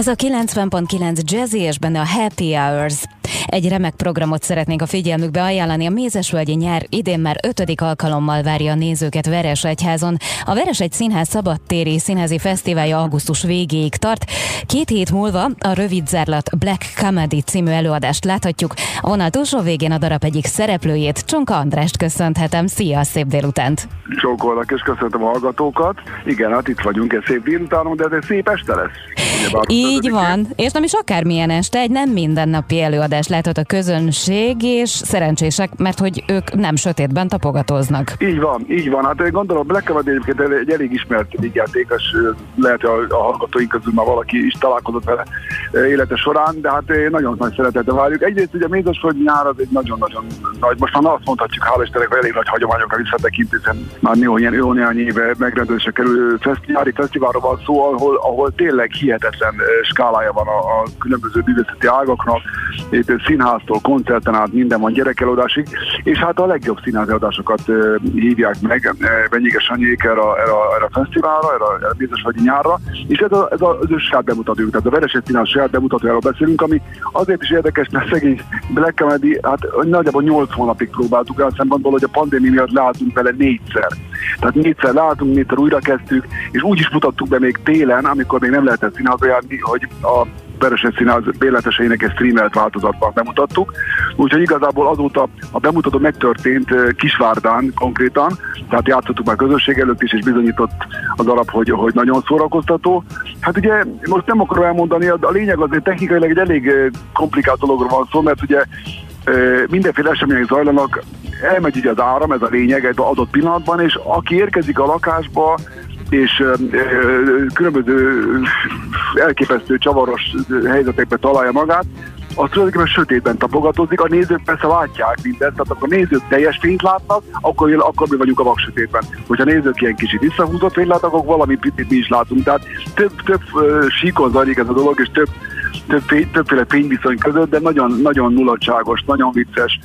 Ez a 90.9 Jazzy és benne a Happy Hours. Egy remek programot szeretnénk a figyelmükbe ajánlani. A Mézesvölgyi nyár idén már ötödik alkalommal várja a nézőket Veresegyházon. A Veresegy Színház szabadtéri színházi fesztiválja augusztus végéig tart. Két hét múlva a rövid zárlat Black Comedy című előadást láthatjuk. A vonal túlsó végén a darab egyik szereplőjét, Csonka Andrást köszönhetem. Szia, szép délutánt! Csókolnak és köszöntöm a hallgatókat. Igen, hát itt vagyunk egy szép délutánon, de ez egy szép este lesz. Így van, és nem is akármilyen este, egy nem mindennapi előadás láthat a közönség, és szerencsések, mert hogy ők nem sötétben tapogatóznak. Így van, így van. Hát gondolom Black Comedy egyébként egy elég ismert játékos, lehet, hogy a hallgatóink közül már valaki is találkozott vele élete során, de hát nagyon nagy szeretettel várjuk. Egyrészt ugye Mézes hogy nyár az egy nagyon-nagyon nagy, most már azt mondhatjuk, hála Istennek, hogy elég nagy hagyományokra visszatekint, hiszen már jó, jó néhány éve megrendezésre kerül nyári fesztiválról van szó, ahol, ahol tényleg hihetetlen skálája van a, a különböző művészeti ágaknak, itt színháztól, koncerten át minden van gyerekelődásig, és hát a legjobb színházadásokat hívják meg Benyéke Sanyék erre, erre, erre a fesztiválra, erre a Mézes vagy nyárra, és ez, a, ez, a, ez a saját bemutató, tehát a Vereset Színház saját bemutatójáról beszélünk, ami azért is érdekes, mert szegény Black Comedy, hát nagyjából 8 hónapig próbáltuk el szempontból, hogy a pandémia miatt leálltunk vele négyszer. Tehát négyszer látunk, négyszer újra kezdtük, és úgy is mutattuk be még télen, amikor még nem lehetett színházba járni, hogy a Vereset Színház béleteseinek egy streamelt változatban bemutattuk. Úgyhogy igazából azóta a bemutató megtörtént Kisvárdán konkrétan, tehát játszottuk már közösség előtt is, és bizonyított a darab, hogy, hogy nagyon szórakoztató. Hát ugye most nem akarom elmondani, a lényeg azért technikailag egy elég komplikált dologról van szó, mert ugye mindenféle események zajlanak, elmegy ugye az áram, ez a lényeg egy adott pillanatban, és aki érkezik a lakásba, és különböző elképesztő csavaros helyzetekbe találja magát, az tulajdonképpen sötétben tapogatózik, a nézők persze látják mindezt, tehát akkor a nézők teljes fényt látnak, akkor, akkor mi vagyunk a vaksötétben. Hogyha a nézők ilyen kicsit visszahúzott fényt látnak, akkor valami picit mi is látunk. Tehát több, több uh, síkon zajlik ez a dolog, és több több, többféle fényviszony között, de nagyon, nagyon mulatságos, nagyon vicces,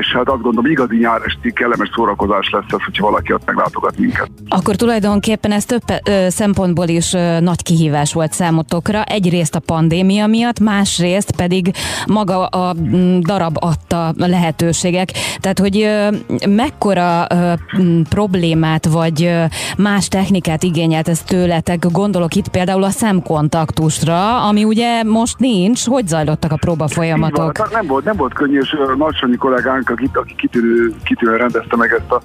és hát azt gondolom igazi nyáresti kellemes szórakozás lesz ez, hogyha valaki ott meglátogat minket. Akkor tulajdonképpen ez több ö, szempontból is ö, nagy kihívás volt számotokra. Egyrészt a pandémia miatt, másrészt pedig maga a darab adta lehetőségek. Tehát, hogy mekkora problémát vagy más technikát igényelt ez tőletek, gondolok itt például a szemkontaktusra, ami ugye most nincs. Hogy zajlottak a próba folyamatok? Van, nem volt, nem volt könnyű, és Nagysanyi kollégánk, aki, aki kitűnő, kitűnő rendezte meg ezt a,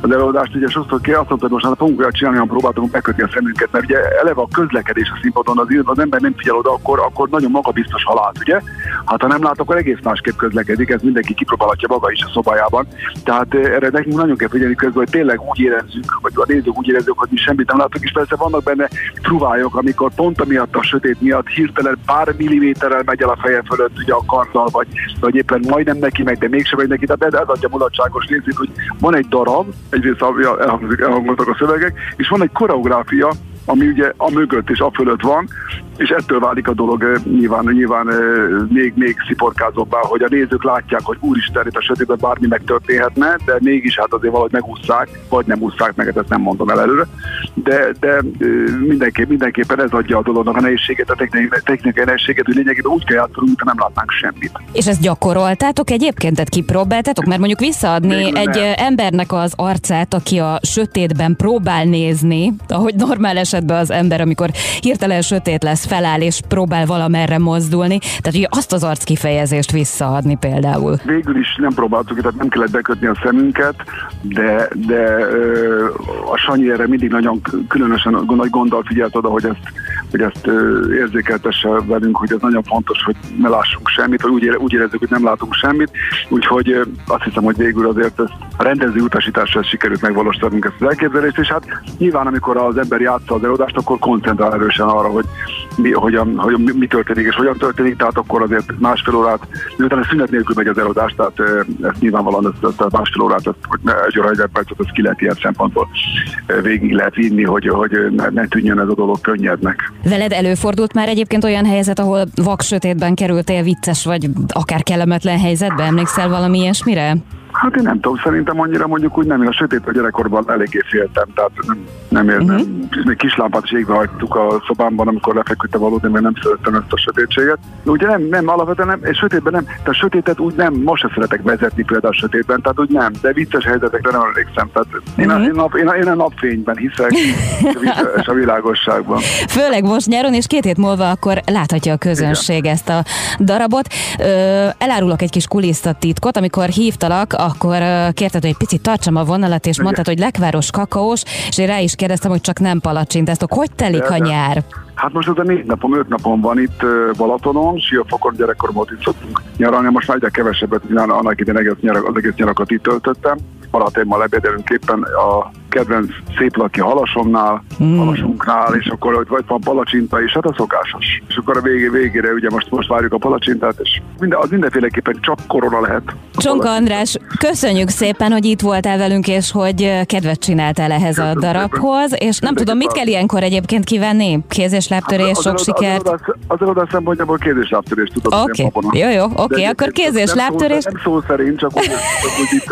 az előadást, ugye sokszor ki azt mondta, hogy most már fogunk olyan csinálni, olyan próbáltunk megkötni a szemünket, mert ugye eleve a közlekedés a színpadon, az, az ember nem figyel oda, akkor, akkor nagyon magabiztos halált, ugye? Hát ha nem lát, akkor egész másképp közlekedik, ez mindenki kipróbálhatja maga is a szobájában. Tehát erre nekünk nagyon kell figyelni közben, hogy tényleg úgy érezzük, vagy a nézők úgy érezzük, hogy mi semmit nem látok, és persze vannak benne truvályok, amikor pont amiatt a sötét miatt hirtelen pár milliméterrel megy el a feje fölött ugye a karddal, vagy, vagy éppen majdnem neki megy, de mégsem megy neki, tehát ez adja mulatságos részét, hogy van egy darab, egyrészt elhangoltak a szövegek, és van egy koreográfia, ami ugye a mögött és a fölött van, és ettől válik a dolog nyilván, nyilván még, még sziporkázóbbá, hogy a nézők látják, hogy úristen, itt a sötétben bármi megtörténhetne, de mégis hát azért valahogy megúszszák, vagy nem úszszák meg, ezt nem mondom el előre. De, de mindenképp, mindenképpen ez adja a dolognak a nehézséget, a technikai, technikai nehézséget, hogy lényegében úgy kell játszani, mintha nem látnánk semmit. És ezt gyakoroltátok egyébként, tehát kipróbáltátok? Mert mondjuk visszaadni Végül egy nem. embernek az arcát, aki a sötétben próbál nézni, ahogy normál esetben az ember, amikor hirtelen sötét lesz, feláll és próbál valamerre mozdulni, tehát hogy azt az arc kifejezést visszaadni például. Végül is nem próbáltuk, tehát nem kellett bekötni a szemünket, de, de a Sanyi erre mindig nagyon különösen nagy gonddal figyelt oda, hogy ezt, hogy ezt érzékeltesse velünk, hogy ez nagyon fontos, hogy ne lássunk semmit, vagy úgy, úgy érezzük, hogy nem látunk semmit, úgyhogy azt hiszem, hogy végül azért ezt a rendező utasítással sikerült megvalósítanunk ezt az elképzelést, és hát nyilván amikor az ember játsza az előadást, akkor koncentrál erősen arra, hogy mi, hogyan, hogyan, mi történik és hogyan történik, tehát akkor azért másfél órát, miután a szünet nélkül megy az előadás, tehát ezt nyilvánvalóan ezt, ezt a másfél órát, ezt, hogy egy óra, egy percet, ezt ki lehet ilyen szempontból végig lehet vinni, hogy, hogy ne, ne tűnjön ez a dolog könnyednek. Veled előfordult már egyébként olyan helyzet, ahol vak sötétben kerültél vicces vagy akár kellemetlen helyzetbe? Emlékszel valami ilyesmire? Hát én nem tudom, szerintem annyira mondjuk úgy nem, én a sötét a gyerekkorban eléggé féltem, tehát nem, nem értem. Uh-huh. Még kislámpát is égve hagytuk a szobámban, amikor lefeküdtem valódi, mert nem szerettem ezt a sötétséget. De ugye nem, nem alapvetően nem, és sötétben nem, tehát a sötétet úgy nem, most sem szeretek vezetni például a sötétben, tehát úgy nem, de vicces helyzetekre nem emlékszem. Tehát én, uh-huh. a, én, nap, én, a, én a napfényben hiszek, és a világosságban. Főleg most nyáron, és két hét múlva akkor láthatja a közönség Igen. ezt a darabot. Ö, elárulok egy kis kulisszatitkot, amikor hívtalak, akkor kérted, hogy egy picit tartsam a vonalat, és Igen. mondtad, hogy lekváros kakaós, és én rá is kérdeztem, hogy csak nem palacsintáztok. Hogy telik a nyár? Hát most ez a négy napom, öt napom van itt Balatonon, Siófokon gyerekkoromban itt szoktunk nyaralni, most már egyre kevesebbet, annak idén egész nyarak, az egész nyarakat itt töltöttem. Balatérmal lebédelünk éppen a kedvenc szép laki halasomnál, mm. halasunknál, és akkor ott vagy van palacsinta is, hát a szokásos. És akkor a végé, végére ugye most, most várjuk a palacsintát, és minden, az mindenféleképpen csak korona lehet. Csonka András, köszönjük szépen, hogy itt voltál velünk, és hogy kedvet csináltál ehhez a darabhoz, és nem tudom, mit kell ilyenkor egyébként kivenni? Kéz és lábtörés, hát, sok sikert? Az előadás szempontjából kéz és lábtörés tudod. Oké, okay. jó, jó, oké, okay. akkor kéz és lábtörés. Nem szó szerint, csak úgy, úgy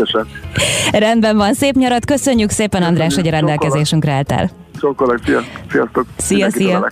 Rendben van, szép nyarat, köszönjük szépen András, hogy a rendelkezésünkre álltál. Sokkal, szia, sziasztok! Szia, szia!